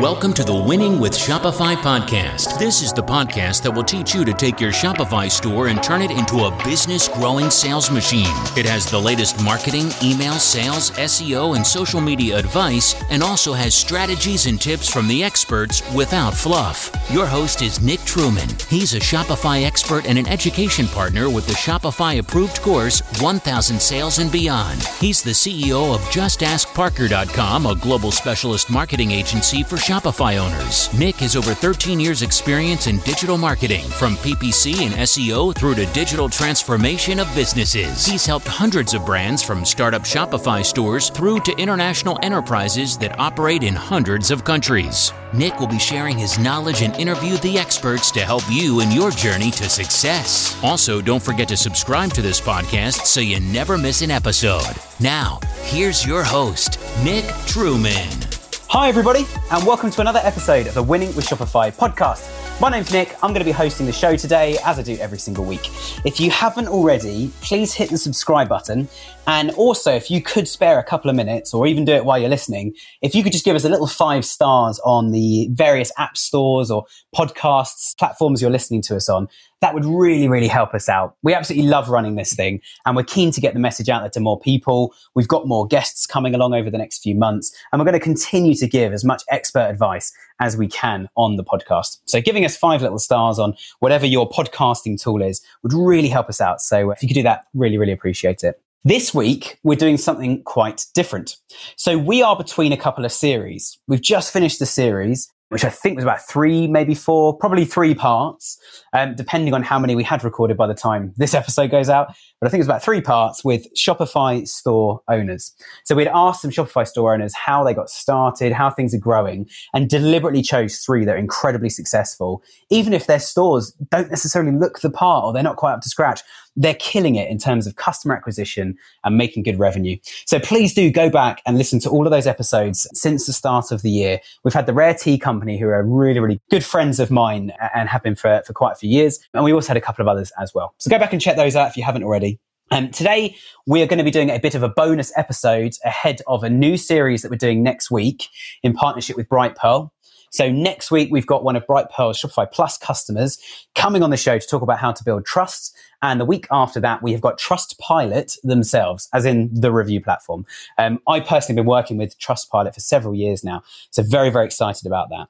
Welcome to the Winning with Shopify podcast. This is the podcast that will teach you to take your Shopify store and turn it into a business growing sales machine. It has the latest marketing, email, sales, SEO, and social media advice, and also has strategies and tips from the experts without fluff. Your host is Nick Truman. He's a Shopify expert and an education partner with the Shopify approved course 1000 Sales and Beyond. He's the CEO of JustAskParker.com, a global specialist marketing agency for Shopify owners. Nick has over 13 years' experience in digital marketing, from PPC and SEO through to digital transformation of businesses. He's helped hundreds of brands from startup Shopify stores through to international enterprises that operate in hundreds of countries. Nick will be sharing his knowledge and interview the experts to help you in your journey to success. Also, don't forget to subscribe to this podcast so you never miss an episode. Now, here's your host, Nick Truman. Hi, everybody, and welcome to another episode of the Winning with Shopify podcast. My name's Nick. I'm going to be hosting the show today, as I do every single week. If you haven't already, please hit the subscribe button. And also, if you could spare a couple of minutes or even do it while you're listening, if you could just give us a little five stars on the various app stores or podcasts, platforms you're listening to us on, that would really, really help us out. We absolutely love running this thing and we're keen to get the message out there to more people. We've got more guests coming along over the next few months and we're going to continue to give as much expert advice as we can on the podcast. So giving us five little stars on whatever your podcasting tool is would really help us out. So if you could do that, really, really appreciate it. This week, we're doing something quite different. So we are between a couple of series. We've just finished the series which I think was about three, maybe four, probably three parts, um, depending on how many we had recorded by the time this episode goes out. But I think it was about three parts with Shopify store owners. So we'd asked some Shopify store owners how they got started, how things are growing, and deliberately chose three that are incredibly successful, even if their stores don't necessarily look the part or they're not quite up to scratch they're killing it in terms of customer acquisition and making good revenue. So please do go back and listen to all of those episodes since the start of the year. We've had the Rare Tea Company, who are really, really good friends of mine and have been for, for quite a few years. And we also had a couple of others as well. So go back and check those out if you haven't already. Um, today, we are going to be doing a bit of a bonus episode ahead of a new series that we're doing next week in partnership with Brightpearl. So next week, we've got one of Brightpearl's Shopify Plus customers coming on the show to talk about how to build trust. And the week after that, we have got Trustpilot themselves, as in the review platform. Um, I personally have been working with Trustpilot for several years now. So very, very excited about that.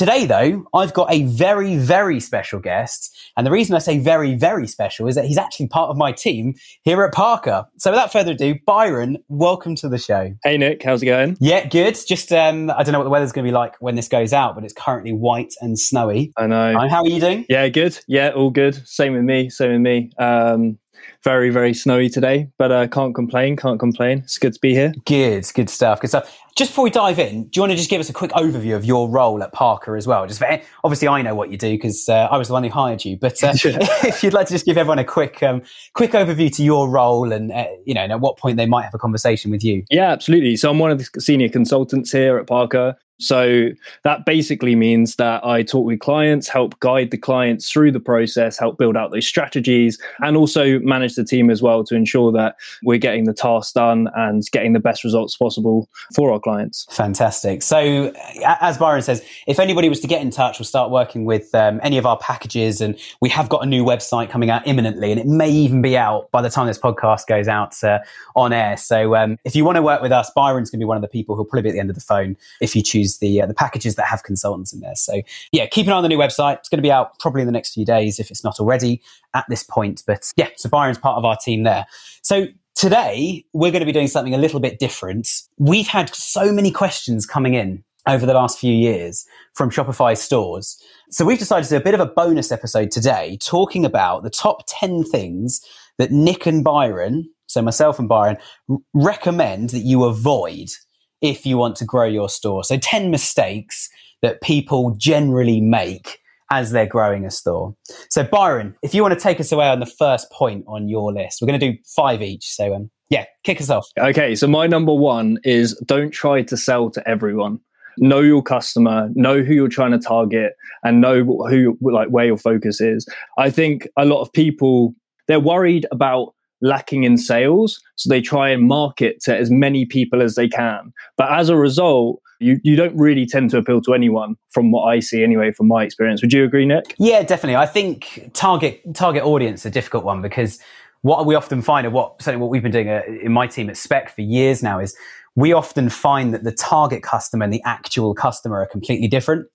Today, though, I've got a very, very special guest. And the reason I say very, very special is that he's actually part of my team here at Parker. So without further ado, Byron, welcome to the show. Hey, Nick, how's it going? Yeah, good. Just, um, I don't know what the weather's going to be like when this goes out, but it's currently white and snowy. I know. How are you doing? Yeah, good. Yeah, all good. Same with me. Same with me. Um, very very snowy today but uh, can't complain can't complain. It's good to be here. Good good stuff good stuff. Just before we dive in do you want to just give us a quick overview of your role at parker as well? Just for, obviously i know what you do because uh, i was the one who hired you but uh, if you'd like to just give everyone a quick um, quick overview to your role and uh, you know and at what point they might have a conversation with you. Yeah absolutely. So i'm one of the senior consultants here at parker so that basically means that I talk with clients, help guide the clients through the process, help build out those strategies, and also manage the team as well to ensure that we're getting the task done and getting the best results possible for our clients. Fantastic. So, as Byron says, if anybody was to get in touch, we'll start working with um, any of our packages, and we have got a new website coming out imminently, and it may even be out by the time this podcast goes out uh, on air. So, um, if you want to work with us, Byron's going to be one of the people who'll probably be at the end of the phone if you choose use the uh, the packages that have consultants in there. So yeah, keep an eye on the new website. It's going to be out probably in the next few days if it's not already at this point. But yeah, so Byron's part of our team there. So today we're going to be doing something a little bit different. We've had so many questions coming in over the last few years from Shopify stores. So we've decided to do a bit of a bonus episode today talking about the top 10 things that Nick and Byron, so myself and Byron, recommend that you avoid if you want to grow your store. So 10 mistakes that people generally make as they're growing a store. So Byron, if you want to take us away on the first point on your list, we're going to do five each. So um, yeah, kick us off. Okay, so my number one is don't try to sell to everyone. Know your customer, know who you're trying to target, and know who like where your focus is. I think a lot of people they're worried about lacking in sales. So they try and market to as many people as they can. But as a result, you, you don't really tend to appeal to anyone from what I see anyway, from my experience. Would you agree, Nick? Yeah, definitely. I think target target audience a difficult one because what we often find, and what certainly what we've been doing uh, in my team at Spec for years now, is we often find that the target customer and the actual customer are completely different.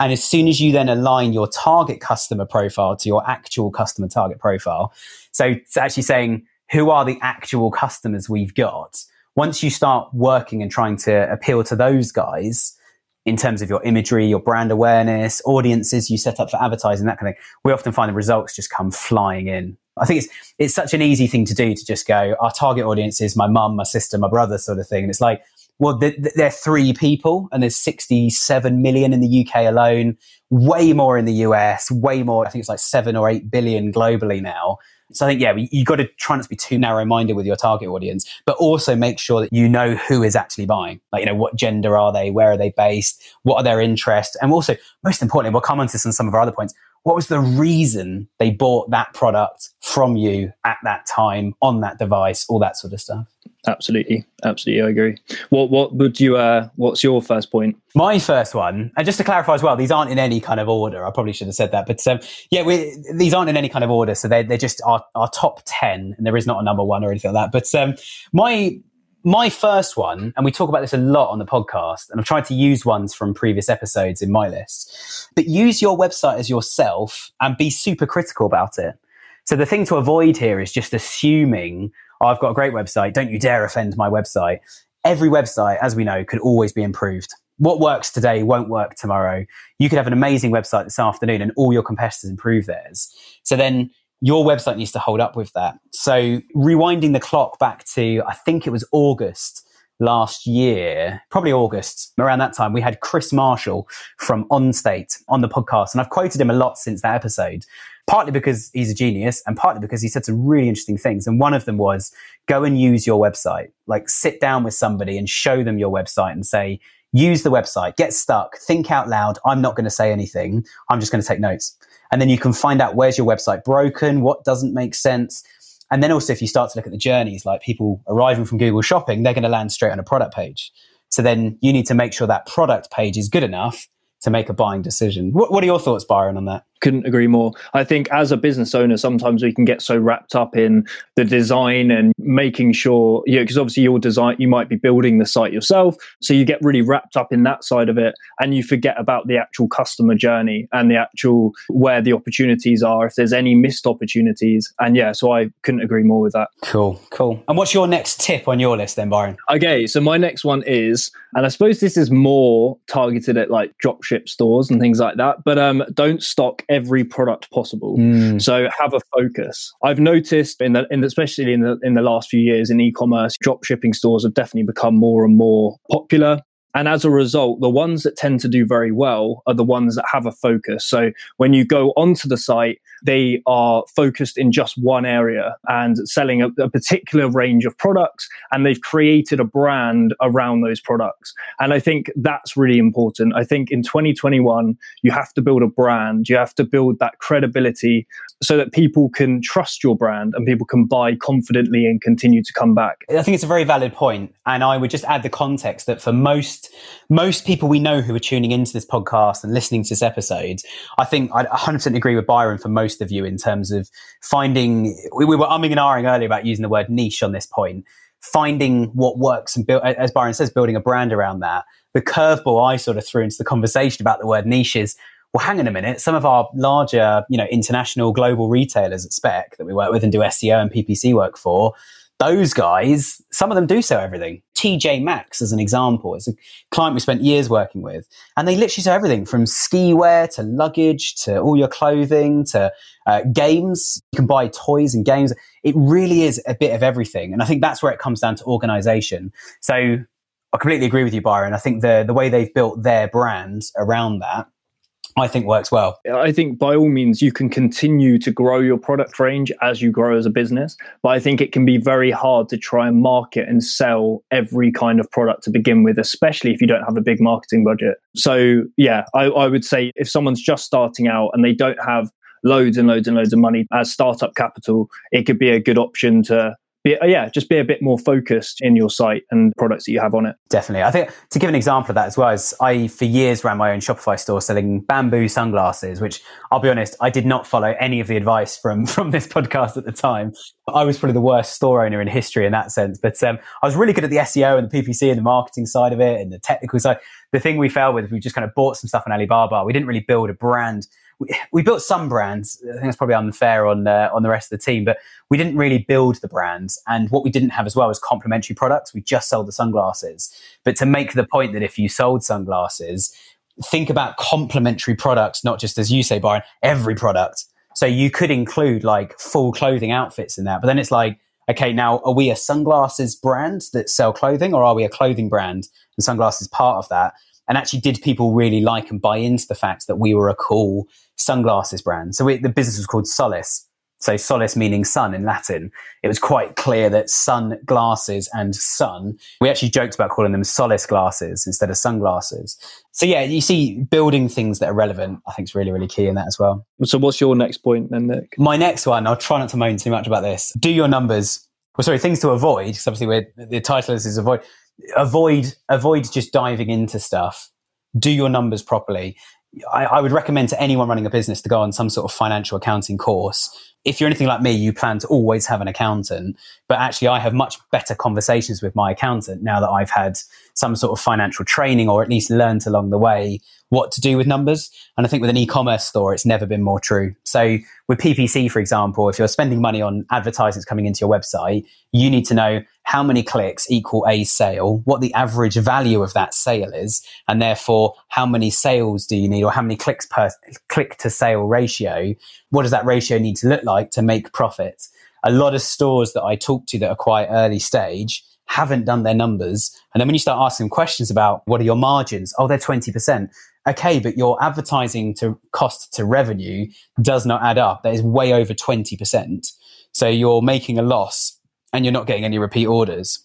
And as soon as you then align your target customer profile to your actual customer target profile, so it's actually saying who are the actual customers we've got. Once you start working and trying to appeal to those guys in terms of your imagery, your brand awareness, audiences you set up for advertising, that kind of thing, we often find the results just come flying in I think it's it's such an easy thing to do to just go, our target audience is my mum, my sister, my brother, sort of thing. And it's like, well, they're three people, and there's 67 million in the UK alone, way more in the US, way more. I think it's like seven or eight billion globally now. So I think, yeah, you, have got to try not to be too narrow minded with your target audience, but also make sure that you know who is actually buying. Like, you know, what gender are they? Where are they based? What are their interests? And also, most importantly, we'll come on to this on some of our other points what was the reason they bought that product from you at that time on that device, all that sort of stuff. Absolutely, absolutely, I agree. What what would you? Uh, what's your first point? My first one, and just to clarify as well, these aren't in any kind of order. I probably should have said that, but um, yeah, we, these aren't in any kind of order. So they're they're just our, our top ten, and there is not a number one or anything like that. But um, my my first one, and we talk about this a lot on the podcast, and I've tried to use ones from previous episodes in my list, but use your website as yourself and be super critical about it. So the thing to avoid here is just assuming, oh, I've got a great website, don't you dare offend my website. Every website, as we know, could always be improved. What works today won't work tomorrow. You could have an amazing website this afternoon and all your competitors improve theirs. So then your website needs to hold up with that. So rewinding the clock back to, I think it was August last year, probably August, around that time, we had Chris Marshall from OnState on the podcast. And I've quoted him a lot since that episode, partly because he's a genius and partly because he said some really interesting things. And one of them was go and use your website, like sit down with somebody and show them your website and say, use the website, get stuck, think out loud. I'm not going to say anything. I'm just going to take notes. And then you can find out where's your website broken, what doesn't make sense. And then also, if you start to look at the journeys, like people arriving from Google Shopping, they're going to land straight on a product page. So then you need to make sure that product page is good enough to make a buying decision. What, what are your thoughts, Byron, on that? Couldn't agree more. I think as a business owner, sometimes we can get so wrapped up in the design and making sure, you know, because obviously your design, you might be building the site yourself. So you get really wrapped up in that side of it and you forget about the actual customer journey and the actual where the opportunities are, if there's any missed opportunities. And yeah, so I couldn't agree more with that. Cool, cool. And what's your next tip on your list then, Byron? Okay, so my next one is, and I suppose this is more targeted at like dropship stores and things like that, but um, don't stock every product possible. Mm. So have a focus. I've noticed in the, in the, especially in the in the last few years in e-commerce, drop shipping stores have definitely become more and more popular. And as a result, the ones that tend to do very well are the ones that have a focus. So when you go onto the site, they are focused in just one area and selling a, a, particular range of products, and they've created a brand around those products. And I think that's really important. I think in 2021, you have to build a brand, you have to build that credibility so that people can trust your brand and people can buy confidently and continue to come back. I think it's a very valid point. point, and I would just add the context that for most most people we know who are tuning into this podcast and listening to this episode, I think I 100% agree with Byron for most of you in terms of finding. We, we were umming and ahhing earlier about using the word niche on this point. Finding what works and build, as Byron says, building a brand around that. The curveball I sort of threw into the conversation about the word niche is well, hang on a minute. Some of our larger, you know, international global retailers at Spec that we work with and do SEO and PPC work for, those guys, some of them do sell everything. TJ Maxx, as an example, is a client we spent years working with, and they literally sell everything from ski wear to luggage to all your clothing to uh, games. You can buy toys and games. It really is a bit of everything, and I think that's where it comes down to organization. So I completely agree with you, Byron. I think the the way they've built their brand around that I think works well. I think by all means you can continue to grow your product range as you grow as a business, but I think it can be very hard to try and market and sell every kind of product to begin with, especially if you don't have a big marketing budget. So yeah, I, I would say if someone's just starting out and they don't have loads and loads and loads of money as startup capital, it could be a good option to be, yeah, just be a bit more focused in your site and products that you have on it. Definitely. I think to give an example of that as well is I, for years, ran my own Shopify store selling bamboo sunglasses, which I'll be honest, I did not follow any of the advice from, from this podcast at the time. I was probably the worst store owner in history in that sense. But um, I was really good at the SEO and the PPC and the marketing side of it and the technical side. The thing we failed with, we just kind of bought some stuff on Alibaba. We didn't really build a brand we, we built some brands. I think it's probably unfair on uh, on the rest of the team, but we didn't really build the brands. And what we didn't have as well was complementary products. We just sold the sunglasses. But to make the point that if you sold sunglasses, think about complementary products, not just as you say, Byron, every product. So you could include like full clothing outfits in that. But then it's like, okay, now are we a sunglasses brand that sell clothing, or are we a clothing brand and sunglasses part of that? And actually, did people really like and buy into the fact that we were a cool sunglasses brand? So we, the business was called Solis. So Solis meaning sun in Latin. It was quite clear that sun glasses and sun. We actually joked about calling them Solis glasses instead of sunglasses. So yeah, you see, building things that are relevant, I think is really, really key in that as well. So what's your next point then, Nick? My next one, I'll try not to moan too much about this. Do your numbers. Well, sorry, things to avoid. Because obviously, we're, the title is, is avoid avoid avoid just diving into stuff. Do your numbers properly. I, I, would recommend to anyone running a business to go on some sort of financial accounting course. If you're anything like me, you plan to always have an accountant. But actually, I have much better conversations with my accountant now that I've had some sort of financial training or at least learned along the way what to do with numbers. And I think with an e-commerce store, it's never been more true. So with PPC, for example, if you're spending money on advertisements coming into your website, you need to know how many clicks equal a sale, what the average value of that sale is, and therefore how many sales do you need or how many clicks per click to sale ratio? What does that ratio need to look like to make profit? A lot of stores that I talk to that are quite early stage haven't done their numbers. And then when you start asking questions about what are your margins? Oh, they're 20% okay, but your advertising to cost to revenue does not add up. That is way over 20%. So you're making a loss and you're not getting any repeat orders.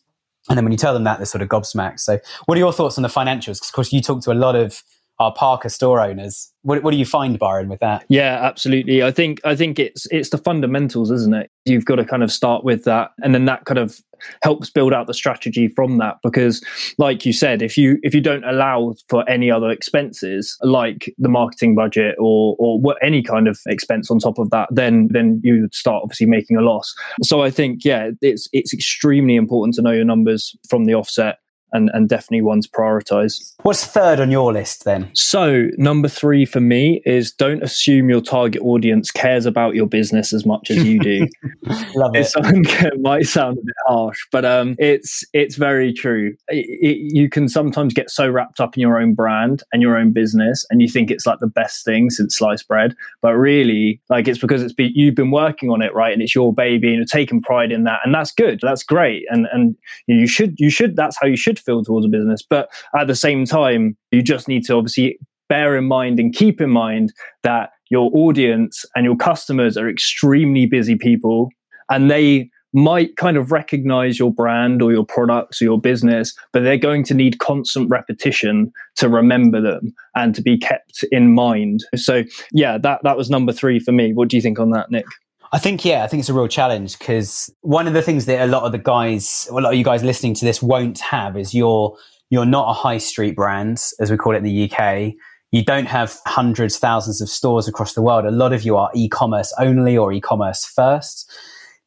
And then when you tell them that, they're sort of gobsmacked. So what are your thoughts on the financials? Because of course you talk to a lot of our Parker store owners. What, what do you find, Byron, with that? Yeah, absolutely. I think I think it's it's the fundamentals, isn't it? You've got to kind of start with that, and then that kind of helps build out the strategy from that. Because, like you said, if you if you don't allow for any other expenses like the marketing budget or or any kind of expense on top of that, then then you would start obviously making a loss. So I think yeah, it's it's extremely important to know your numbers from the offset and, and definitely one to prioritize. What's third on your list then? So, number three for me is don't assume your target audience cares about your business as much as you do. Love it. it might sound a bit harsh, but um, it's it's very true. It, it, you can sometimes get so wrapped up in your own brand and your own business, and you think it's like the best thing since sliced bread, but really, like it's because it's be, you've been working on it, right? And it's your baby, and you're taking pride in that, and that's good. That's great, and and you should you should that's how you should feel towards a business. But at the same time, you just need to obviously bear in mind and keep in mind that your audience and your customers are extremely busy people and they might kind of recognize your brand or your products or your business, but they're going to need constant repetition to remember them and to be kept in mind. So, yeah, that, that was number three for me. What do you think on that, Nick? I think, yeah, I think it's a real challenge because one of the things that a lot of the guys, a lot of you guys listening to this won't have is you're, you're not a high street brand, as we call it in the UK. You don't have hundreds, thousands of stores across the world. A lot of you are e-commerce only or e-commerce first.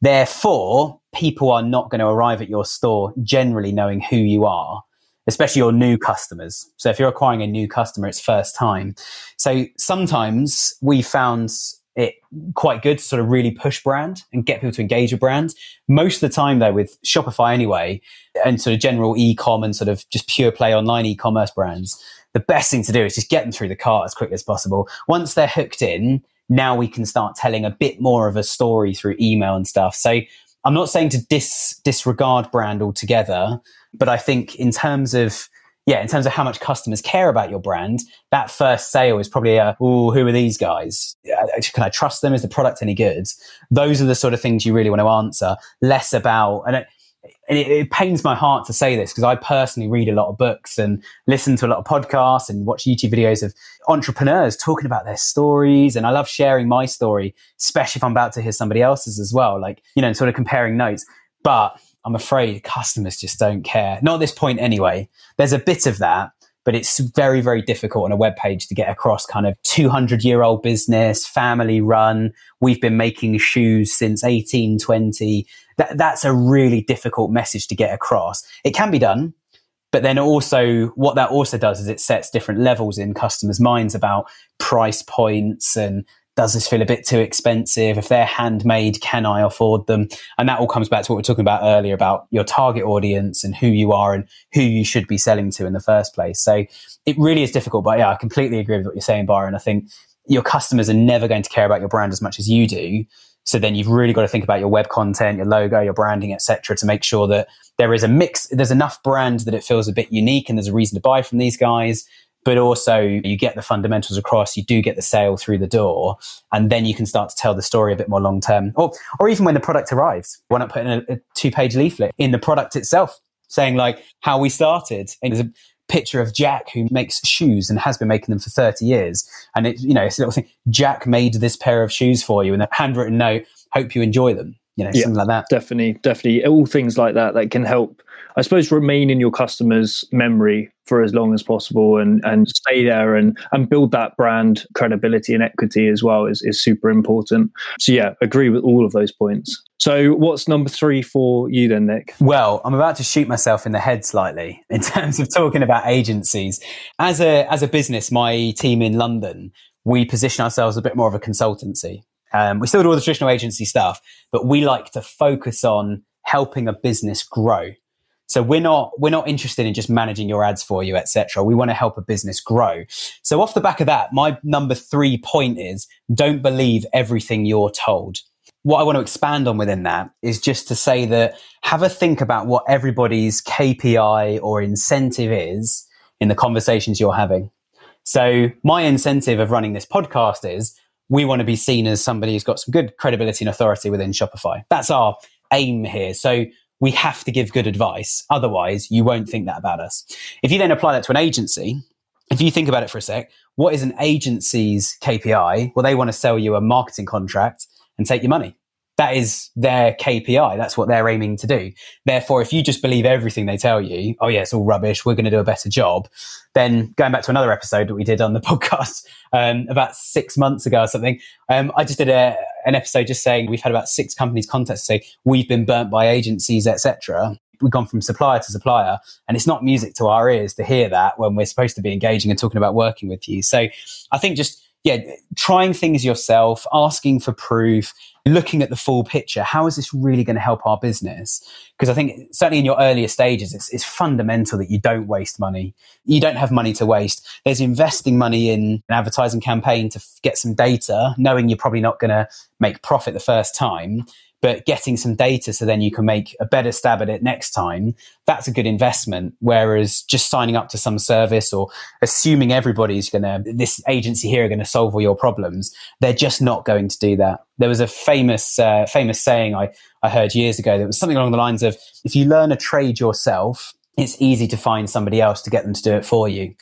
Therefore, people are not going to arrive at your store generally knowing who you are, especially your new customers. So if you're acquiring a new customer, it's first time. So sometimes we found it quite good to sort of really push brand and get people to engage with brand. Most of the time, though, with Shopify anyway, and sort of general e-com and sort of just pure play online e-commerce brands, the best thing to do is just get them through the cart as quickly as possible. Once they're hooked in, now we can start telling a bit more of a story through email and stuff. So I'm not saying to dis- disregard brand altogether, but I think in terms of yeah, in terms of how much customers care about your brand, that first sale is probably a, who are these guys? Can I trust them? Is the product any good? Those are the sort of things you really want to answer, less about, and and it, it pains my heart to say this because I personally read a lot of books and listen to a lot of podcasts and watch YouTube videos of entrepreneurs talking about their stories. And I love sharing my story, especially if I'm about to hear somebody else's as well, like, you know, sort of comparing notes. But I'm afraid customers just don't care. Not at this point anyway. There's a bit of that, but it's very, very difficult on a web page to get across kind of 200 year old business, family run. We've been making shoes since 1820. That, that's a really difficult message to get across. It can be done, but then also what that also does is it sets different levels in customers' minds about price points and does this feel a bit too expensive? If they're handmade, can I afford them? And that all comes back to what we are talking about earlier about your target audience and who you are and who you should be selling to in the first place. So it really is difficult. But yeah, I completely agree with what you're saying, Byron. I think your customers are never going to care about your brand as much as you do. So then you've really got to think about your web content, your logo, your branding, etc., to make sure that there is a mix. There's enough brand that it feels a bit unique, and there's a reason to buy from these guys but also you get the fundamentals across, you do get the sale through the door, and then you can start to tell the story a bit more long term. Or, or even when the product arrives, why not put in a, a two page leaflet in the product itself saying like how we started? And there's a picture of Jack who makes shoes and has been making them for 30 years. And it, you know, it's a little thing. Jack made this pair of shoes for you and a handwritten note, hope you enjoy them you know, yeah, something like that. Definitely, definitely. All things like that that can help, I suppose, remain in your customer's memory for as long as possible and, and stay there and, and build that brand credibility and equity as well is, is super important. So, yeah, agree with all of those points. So, what's number three for you then, Nick? Well, I'm about to shoot myself in the head slightly in terms of talking about agencies. As a, as a business, my team in London, we position ourselves a bit more of a consultancy. Um, we still do all the traditional agency stuff, but we like to focus on helping a business grow. So we're not we're not interested in just managing your ads for you, etc. We want to help a business grow. So off the back of that, my number three point is don't believe everything you're told. What I want to expand on within that is just to say that have a think about what everybody's KPI or incentive is in the conversations you're having. So my incentive of running this podcast is we want to be seen as somebody who's got some good credibility and authority within Shopify. That's our aim here. So we have to give good advice. Otherwise, you won't think that about us. If you then apply that to an agency, if you think about it for a sec, what is an agency's KPI? Well, they want to sell you a marketing contract and take your money that is their KPI. That's what they're aiming to do. Therefore, if you just believe everything they tell you, oh yeah, it's all rubbish. We're going to do a better job. Then going back to another episode that we did on the podcast um, about six months ago or something, um, I just did a, an episode just saying we've had about six companies contact us say we've been burnt by agencies, etc. We've gone from supplier to supplier, and it's not music to our ears to hear that when we're supposed to be engaging and talking about working with you. So I think just yeah, trying things yourself, asking for proof, looking at the full picture. How is this really going to help our business? Because I think certainly in your earlier stages, it's, it's, fundamental that you don't waste money. You don't have money to waste. There's investing money in an advertising campaign to f- get some data, knowing you're probably not going to make profit the first time but getting some data so then you can make a better stab at it next time, that's a good investment. Whereas just signing up to some service or assuming everybody's going to, this agency here are going to solve all your problems, they're just not going to do that. There was a famous, uh, famous saying I, I heard years ago that was something along the lines of, if you learn a trade yourself, it's easy to find somebody else to get them to do it for you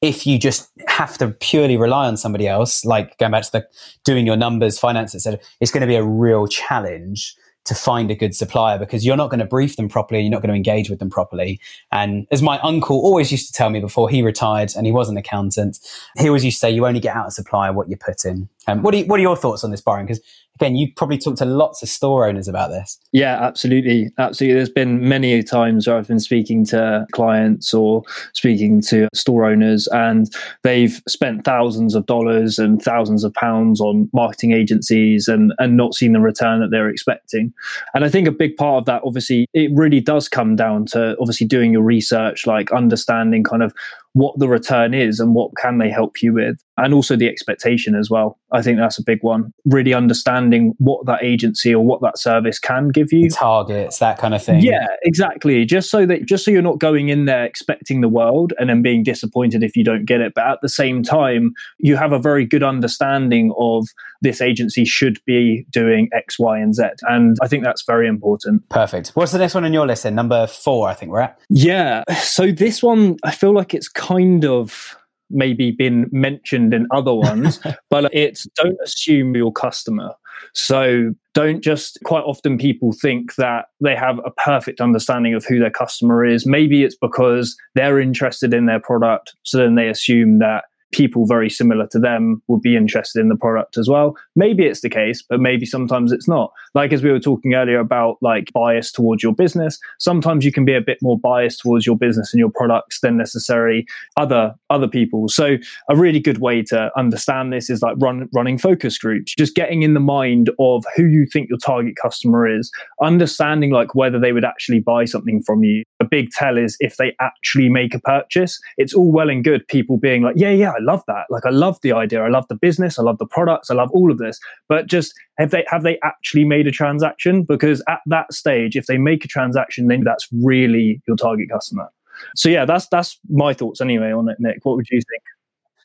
if you just have to purely rely on somebody else, like going back to the doing your numbers, finance, etc., it's going to be a real challenge to find a good supplier because you're not going to brief them properly, you're not going to engage with them properly. And as my uncle always used to tell me before he retired and he was an accountant, he always used to say, you only get out of supplier what you put in. Um, what, are what are your thoughts on this, Byron? Because again, you've probably talked to lots of store owners about this. Yeah, absolutely. Absolutely. There's been many times where I've been speaking to clients or speaking to store owners, and they've spent thousands of dollars and thousands of pounds on marketing agencies and, and not seen the return that they're expecting. And I think a big part of that, obviously, it really does come down to obviously doing your research, like understanding kind of what the return is and what can they help you with and also the expectation as well. I think that's a big one. Really understanding what that agency or what that service can give you. Targets, that kind of thing. Yeah, exactly. Just so that just so you're not going in there expecting the world and then being disappointed if you don't get it. But at the same time, you have a very good understanding of this agency should be doing X, Y, and Z. And I think that's very important. Perfect. What's the next one on your list then? Number four, I think we're at. Yeah. So this one, I feel like it's kind of maybe been mentioned in other ones, but it's don't assume your customer. So don't just quite often people think that they have a perfect understanding of who their customer is. Maybe it's because they're interested in their product. So then they assume that people very similar to them would be interested in the product as well. Maybe it's the case, but maybe sometimes it's not. Like as we were talking earlier about like bias towards your business, sometimes you can be a bit more biased towards your business and your products than necessarily other other people. So a really good way to understand this is like run, running focus groups, just getting in the mind of who you think your target customer is, understanding like whether they would actually buy something from you. A big tell is if they actually make a purchase. It's all well and good people being like, yeah, yeah, love that. Like I love the idea. I love the business. I love the products. I love all of this. But just have they have they actually made a transaction? Because at that stage, if they make a transaction, then that's really your target customer. So yeah, that's that's my thoughts anyway on it, Nick. What would you think?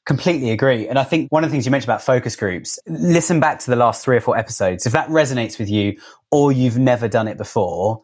Completely agree. And I think one of the things you mentioned about focus groups, listen back to the last three or four episodes. If that resonates with you or you've never done it before,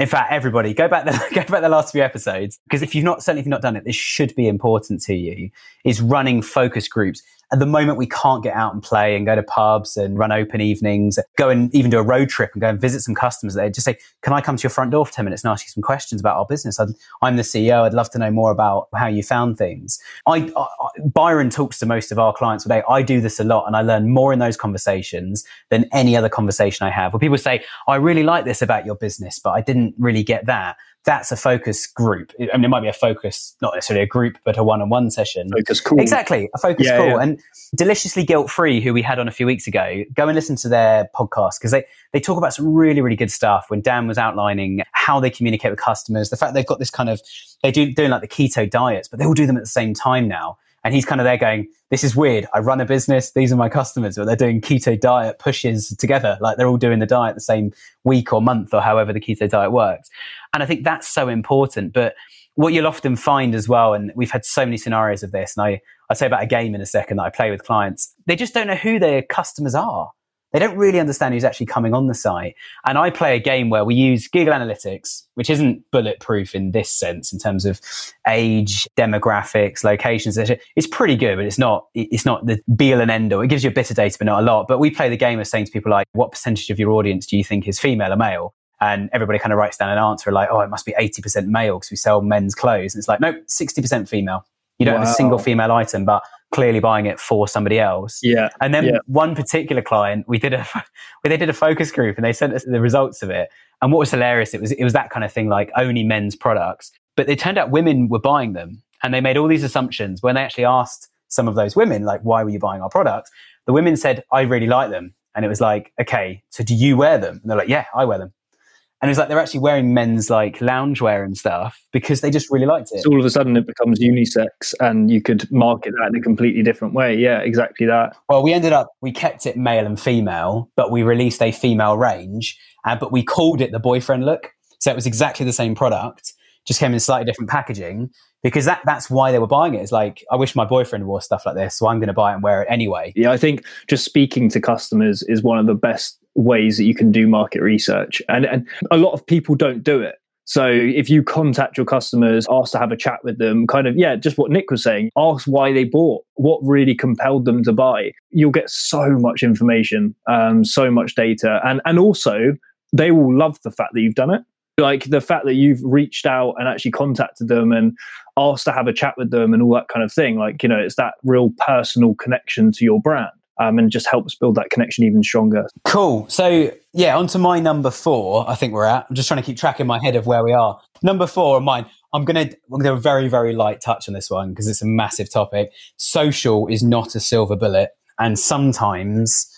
in fact, everybody go back the go back the last few episodes because if you've not certainly if you've not done it, this should be important to you. Is running focus groups at the moment we can't get out and play and go to pubs and run open evenings, go and even do a road trip and go and visit some customers there. Just say, can I come to your front door for 10 minutes and ask you some questions about our business? i am the CEO. I'd love to know more about how you found things. I, I, Byron talks to most of our clients today. I do this a lot and I learn more in those conversations than any other conversation I have where people say, I really like this about your business, but I didn't really get that that's a focus group. I mean, it might be a focus, not necessarily a group, but a one-on-one session. Focus call. Exactly, a focus yeah, call. Yeah. And Deliciously Guilt Free, who we had on a few weeks ago, go and listen to their podcast because they, they talk about some really, really good stuff when Dan was outlining how they communicate with customers, the fact they've got this kind of, they do doing like the keto diets, but they all do them at the same time now. And he's kind of there going, this is weird. I run a business. These are my customers, but they're doing keto diet pushes together. Like they're all doing the diet the same week or month or however the keto diet works. And I think that's so important. But what you'll often find as well, and we've had so many scenarios of this, and I, I'll say about a game in a second that I play with clients, they just don't know who their customers are. They don't really understand who's actually coming on the site. And I play a game where we use Google Analytics, which isn't bulletproof in this sense in terms of age, demographics, locations. It's pretty good, but it's not, it's not the be all and end all. It gives you a bit of data, but not a lot. But we play the game of saying to people like, what percentage of your audience do you think is female or male? And everybody kind of writes down an answer like, oh, it must be 80% male because we sell men's clothes. And it's like, nope, 60% female. You don't wow. have a single female item, but clearly buying it for somebody else. Yeah. And then yeah. one particular client, we did a they did a focus group and they sent us the results of it. And what was hilarious, it was it was that kind of thing like only men's products, but it turned out women were buying them, and they made all these assumptions when they actually asked some of those women like, "Why were you buying our products?" The women said, "I really like them," and it was like, "Okay, so do you wear them?" And they're like, "Yeah, I wear them." And it's like they're actually wearing men's like loungewear and stuff because they just really liked it. So all of a sudden it becomes unisex and you could market that in a completely different way. Yeah, exactly that. Well, we ended up, we kept it male and female, but we released a female range, uh, but we called it the boyfriend look. So it was exactly the same product, just came in slightly different packaging because that that's why they were buying it. It's like I wish my boyfriend wore stuff like this, so I'm going to buy it and wear it anyway. Yeah, I think just speaking to customers is one of the best ways that you can do market research. And, and a lot of people don't do it. So if you contact your customers, ask to have a chat with them, kind of, yeah, just what Nick was saying, ask why they bought, what really compelled them to buy. You'll get so much information, um, so much data. And, and also, they will love the fact that you've done it. Like the fact that you've reached out and actually contacted them and asked to have a chat with them and all that kind of thing. Like, you know, it's that real personal connection to your brand um, and just helps build that connection even stronger. Cool. So, yeah, on to my number four, I think we're at. I'm just trying to keep track in my head of where we are. Number four on mine. I'm going to do a very, very light touch on this one because it's a massive topic. Social is not a silver bullet. And sometimes,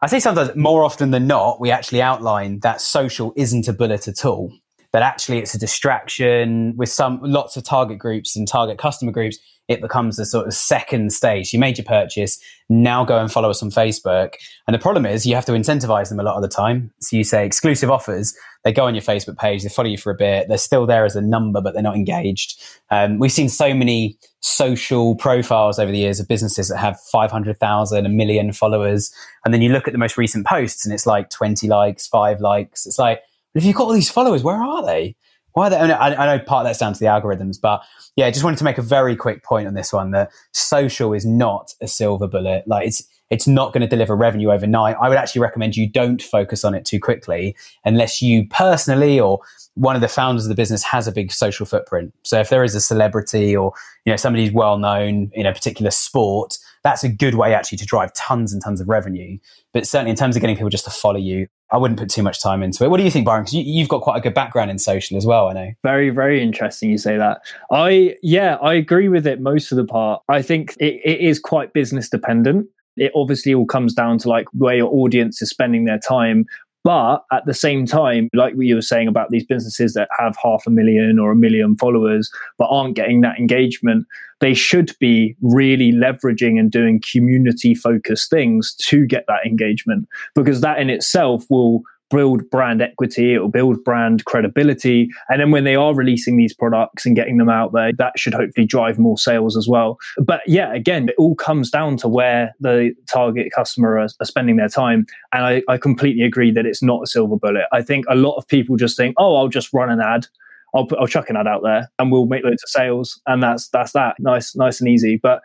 I say sometimes more often than not, we actually outline that social isn't a bullet at all but actually it's a distraction with some lots of target groups and target customer groups it becomes a sort of second stage. You made your purchase, now go and follow us on Facebook. And the problem is you have to incentivize them a lot of the time. So you say exclusive offers, they go on your Facebook page, they follow you for a bit, they're still there as a number, but they're not engaged. Um, we've seen so many social profiles over the years of businesses that have 500,000, a million followers. And then you look at the most recent posts and it's like 20 likes, five likes. It's like, if you've got all these followers, where are they? Why they, I know part of that's down to the algorithms, but yeah, I just wanted to make a very quick point on this one that social is not a silver bullet. Like it's it's not going to deliver revenue overnight. I would actually recommend you don't focus on it too quickly unless you personally or one of the founders of the business has a big social footprint. So if there is a celebrity or you know somebody who's well known in a particular sport, that's a good way actually to drive tons and tons of revenue. But certainly in terms of getting people just to follow you, I wouldn't put too much time into it. What do you think, Byron? Because you, have got quite a good background in social as well. I know. Very, very interesting. You say that. I yeah, I agree with it most of the part. I think it, it is quite business dependent. It obviously all comes down to like where your audience is spending their time, but at the same time, like what you were saying about these businesses that have half a million or a million followers but aren't getting that engagement, they should be really leveraging and doing community focused things to get that engagement because that in itself will build brand equity, it will build brand credibility. And then when they are releasing these products and getting them out there, that should hopefully drive more sales as well. But yeah, again, it all comes down to where the target customer are, are spending their time. And I, I completely agree that it's not a silver bullet. I think a lot of people just think, oh, I'll just run an ad. I'll, put, I'll chuck an ad out there and we'll make loads of sales and that's that's that nice nice and easy but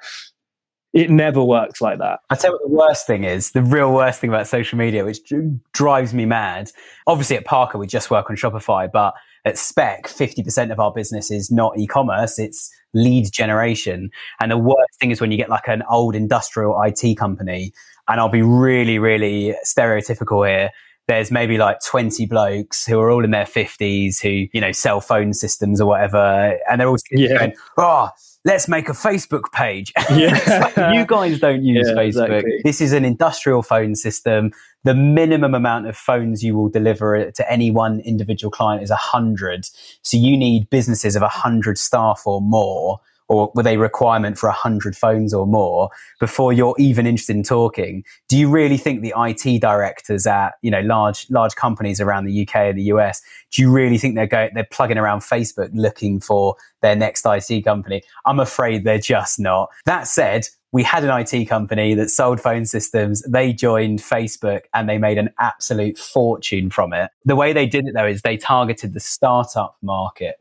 it never works like that. I tell you what the worst thing is, the real worst thing about social media, which drives me mad. Obviously at Parker, we just work on Shopify, but at Spec, 50% of our business is not e-commerce, it's lead generation. And the worst thing is when you get like an old industrial IT company, and I'll be really, really stereotypical here. There's maybe like 20 blokes who are all in their 50s who, you know, sell phone systems or whatever. And they're all yeah. going, oh, let's make a Facebook page. Yeah. like, you guys don't use yeah, Facebook. Exactly. This is an industrial phone system. The minimum amount of phones you will deliver to any one individual client is a hundred. So you need businesses of a hundred staff or more or with a requirement for 100 phones or more before you're even interested in talking do you really think the IT directors at you know large large companies around the UK and the US do you really think they're going they're plugging around Facebook looking for their next IT company I'm afraid they're just not that said we had an IT company that sold phone systems. They joined Facebook and they made an absolute fortune from it. The way they did it though is they targeted the startup market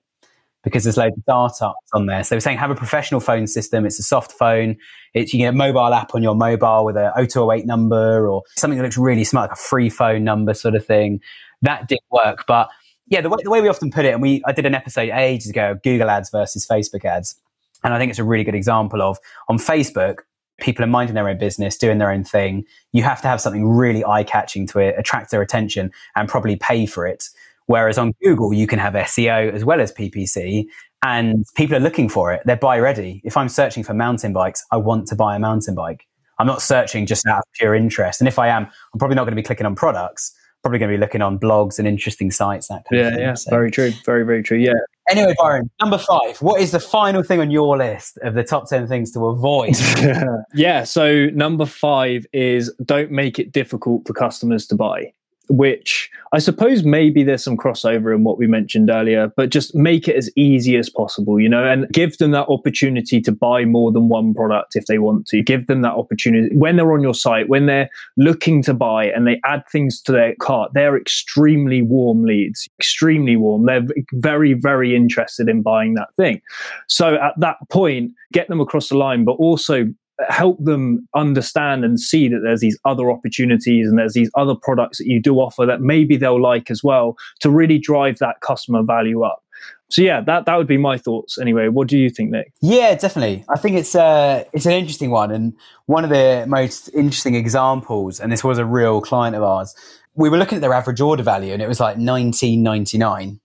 because there's loads of startups on there. So they're saying have a professional phone system. It's a soft phone. It's, you get a mobile app on your mobile with a 0208 number or something that looks really smart, like a free phone number sort of thing. That did work. But yeah, the way, the way we often put it, and we, I did an episode ages ago of Google ads versus Facebook ads. And I think it's a really good example of on Facebook, people are minding their own business, doing their own thing. You have to have something really eye catching to it, attract their attention and probably pay for it. Whereas on Google, you can have SEO as well as PPC and people are looking for it. They're buy ready. If I'm searching for mountain bikes, I want to buy a mountain bike. I'm not searching just out of pure interest. And if I am, I'm probably not going to be clicking on products. Probably going to be looking on blogs and interesting sites. That kind yeah, of thing. yeah, so. very true, very very true. Yeah. Anyway, Byron, number five. What is the final thing on your list of the top ten things to avoid? yeah. So number five is don't make it difficult for customers to buy which I suppose maybe there's some crossover in what we mentioned earlier, but just make it as easy as possible, you know, and give them that opportunity to buy more than one product if they want to. Give them that opportunity when they're on your site, when they're looking to buy and they add things to their cart, they're extremely warm leads, extremely warm. They're very, very interested in buying that thing. So at that point, get them across the line, but also help them understand and see that there's these other opportunities and there's these other products that you do offer that maybe they'll like as well to really drive that customer value up. So yeah, that that would be my thoughts anyway. What do you think, Nick? Yeah, definitely. I think it's uh it's an interesting one and one of the most interesting examples and this was a real client of ours. We were looking at their average order value and it was like 19.99.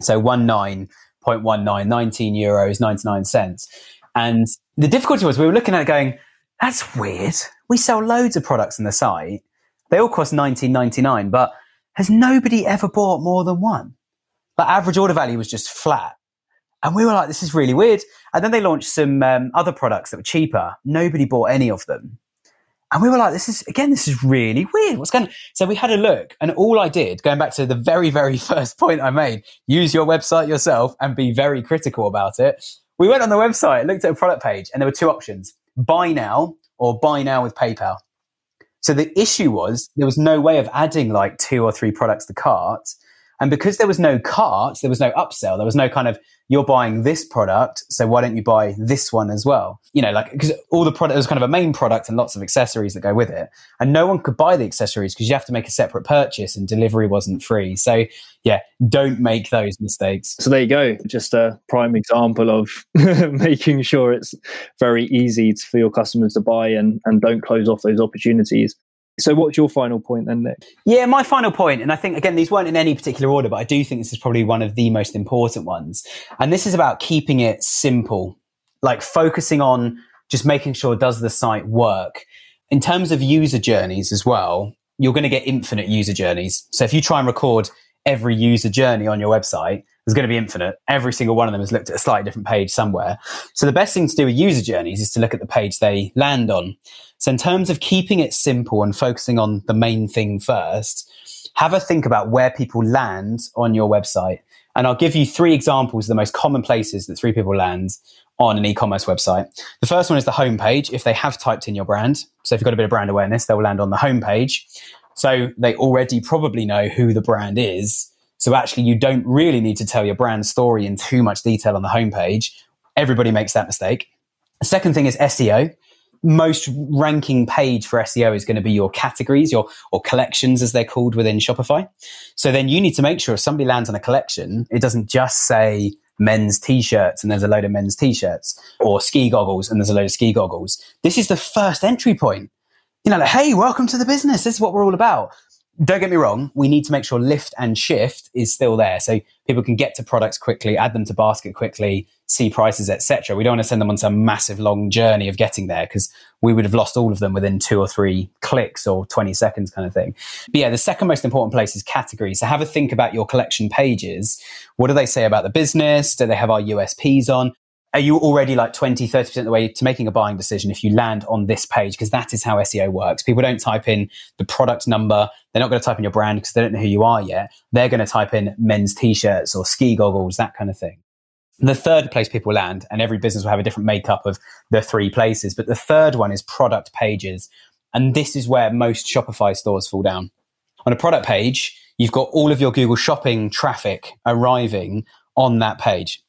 So 19.19 19 euros 99 cents. And the difficulty was we were looking at it going, that's weird. We sell loads of products on the site. They all cost 19.99, but has nobody ever bought more than one? But average order value was just flat. And we were like, this is really weird. And then they launched some um, other products that were cheaper. Nobody bought any of them. And we were like, this is, again, this is really weird. What's going on? So we had a look and all I did, going back to the very, very first point I made, use your website yourself and be very critical about it. We went on the website, looked at a product page and there were two options, buy now or buy now with PayPal. So the issue was there was no way of adding like two or three products to cart. And because there was no cart, there was no upsell, there was no kind of you're buying this product, so why don't you buy this one as well? You know, like because all the product was kind of a main product and lots of accessories that go with it, and no one could buy the accessories because you have to make a separate purchase and delivery wasn't free. So yeah, don't make those mistakes. So there you go, just a prime example of making sure it's very easy for your customers to buy and and don't close off those opportunities. So, what's your final point then, Nick? Yeah, my final point, and I think again these weren't in any particular order, but I do think this is probably one of the most important ones. And this is about keeping it simple, like focusing on just making sure does the site work. In terms of user journeys as well, you're going to get infinite user journeys. So if you try and record every user journey on your website, there's going to be infinite. Every single one of them has looked at a slightly different page somewhere. So the best thing to do with user journeys is to look at the page they land on. So in terms of keeping it simple and focusing on the main thing first, have a think about where people land on your website. And I'll give you three examples of the most common places that three people land on an e-commerce website. The first one is the homepage. If they have typed in your brand, so if you've got a bit of brand awareness, they'll land on the homepage. So they already probably know who the brand is so actually, you don't really need to tell your brand story in too much detail on the homepage. Everybody makes that mistake. The second thing is SEO. Most ranking page for SEO is going to be your categories, your or collections as they're called within Shopify. So then you need to make sure if somebody lands on a collection, it doesn't just say men's t-shirts and there's a load of men's t-shirts or ski goggles and there's a load of ski goggles. This is the first entry point. You know, like, hey, welcome to the business. This is what we're all about don't get me wrong, we need to make sure lift and shift is still there. So people can get to products quickly, add them to basket quickly, see prices, etc. We don't want to send them on some massive long journey of getting there because we would have lost all of them within two or three clicks or 20 seconds kind of thing. But yeah, the second most important place is categories. So have a think about your collection pages. What do they say about the business? Do they have our USPs on? Are you already like 20, 30% of the way to making a buying decision if you land on this page? Because that is how SEO works. People don't type in the product number. They're not going to type in your brand because they don't know who you are yet. They're going to type in men's t-shirts or ski goggles, that kind of thing. The third place people land, and every business will have a different makeup of the three places, but the third one is product pages. And this is where most Shopify stores fall down. On a product page, you've got all of your Google shopping traffic arriving on that page.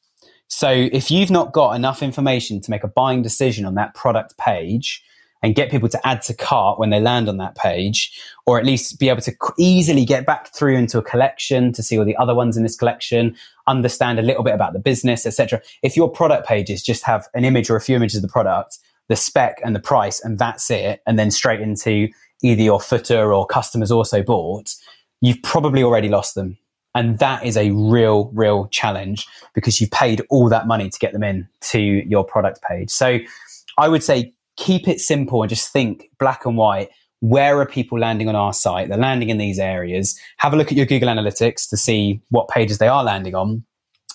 So if you've not got enough information to make a buying decision on that product page and get people to add to cart when they land on that page, or at least be able to easily get back through into a collection to see all the other ones in this collection, understand a little bit about the business, etc. If your product pages just have an image or a few images of the product, the spec and the price, and that's it, and then straight into either your footer or customers also bought, you've probably already lost them and that is a real, real challenge because you've paid all that money to get them in to your product page. So I would say keep it simple and just think black and white. Where are people landing on our site? They're landing in these areas. Have a look at your Google Analytics to see what pages they are landing on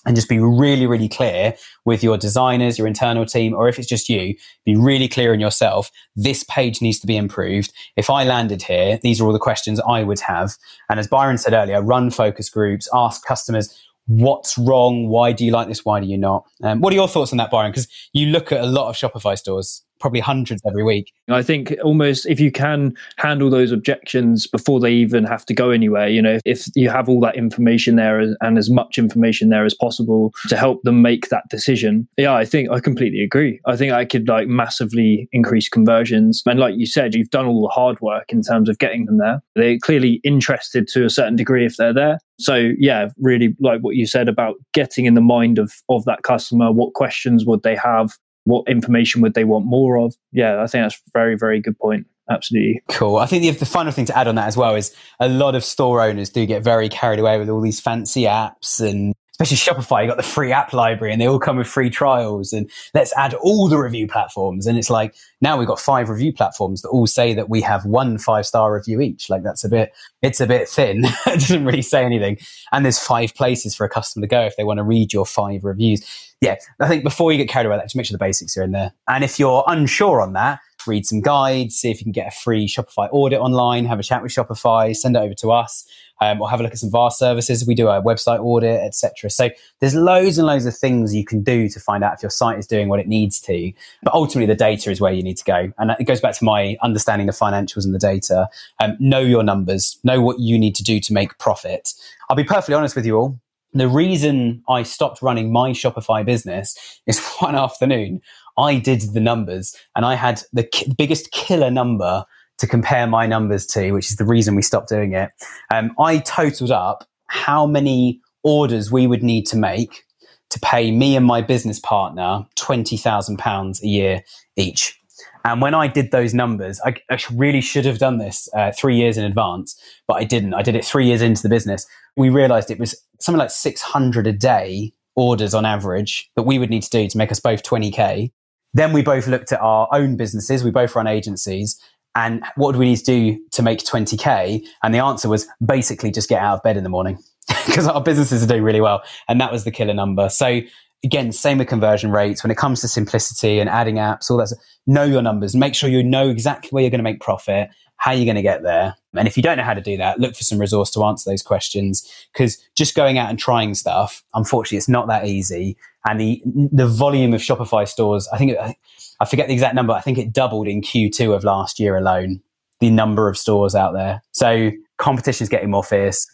and just be really, really clear with your designers, your internal team, or if it's just you, be really clear in yourself. This page needs to be improved. If I landed here, these are all the questions I would have. And as Byron said earlier, run focus groups, ask customers, what's wrong? Why do you like this? Why do you not? Um, what are your thoughts on that, Byron? Because you look at a lot of Shopify stores probably hundreds every week. I think almost if you can handle those objections before they even have to go anywhere, you know, if you have all that information there and as much information there as possible to help them make that decision. Yeah, I think I completely agree. I think I could like massively increase conversions. And like you said, you've done all the hard work in terms of getting them there. They're clearly interested to a certain degree if they're there. So yeah, really like what you said about getting in the mind of of that customer, what questions would they have? What information would they want more of? Yeah, I think that's very, very good point. Absolutely. Cool. I think the, the final thing to add on that as well is a lot of store owners do get very carried away with all these fancy apps and especially Shopify, you got the free app library and they all come with free trials and let's add all the review platforms. And it's like now we've got five review platforms that all say that we have one five star review each. Like that's a bit, it's a bit thin. it doesn't really say anything. And there's five places for a customer to go if they want to read your five reviews. Yeah. I think before you get carried away, that, just make sure the basics are in there. And if you're unsure on that, read some guides, see if you can get a free Shopify audit online, have a chat with Shopify, send it over to us, um, or have a look at some VAR services. We do a website audit, etc. So there's loads and loads of things you can do to find out if your site is doing what it needs to. But ultimately, the data is where you need to go, and it goes back to my understanding the financials and the data. Um, know your numbers, know what you need to do to make profit. I'll be perfectly honest with you all the reason I stopped running my Shopify business is one afternoon I did the numbers and I had the ki- biggest killer number to compare my numbers to, which is the reason we stopped doing it. Um, I totaled up how many orders we would need to make to pay me and my business partner £20,000 a year each. And when I did those numbers, I, I really should have done this uh, three years in advance, but I didn't. I did it three years into the business. We realized it was something like 600 a day orders on average that we would need to do to make us both 20K. Then we both looked at our own businesses. We both run agencies. And what do we need to do to make 20K? And the answer was basically just get out of bed in the morning because our businesses are doing really well. And that was the killer number. So again, same with conversion rates. When it comes to simplicity and adding apps, all that, know your numbers. Make sure you know exactly where you're going to make profit, how you're going to get there. And if you don't know how to do that, look for some resource to answer those questions because just going out and trying stuff, unfortunately, it's not that easy. And the, the volume of Shopify stores, I think, it, I forget the exact number. I think it doubled in Q2 of last year alone, the number of stores out there. So competition is getting more fierce.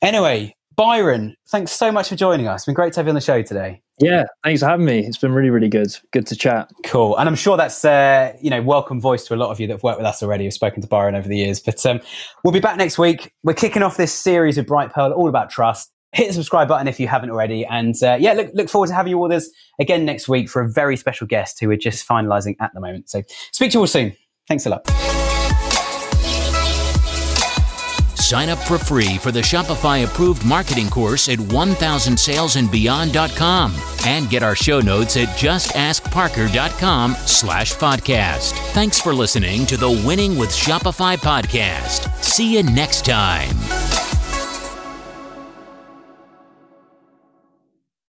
Anyway, Byron, thanks so much for joining us. It's been great to have you on the show today. Yeah, thanks for having me. It's been really, really good. Good to chat. Cool, and I'm sure that's uh, you know welcome voice to a lot of you that have worked with us already. Have spoken to Byron over the years, but um, we'll be back next week. We're kicking off this series of Brightpearl all about trust. Hit the subscribe button if you haven't already, and uh, yeah, look look forward to having you all this again next week for a very special guest who we're just finalising at the moment. So speak to you all soon. Thanks a lot. Sign up for free for the Shopify approved marketing course at 1000salesandbeyond.com and get our show notes at justaskparker.com slash podcast. Thanks for listening to the Winning with Shopify podcast. See you next time.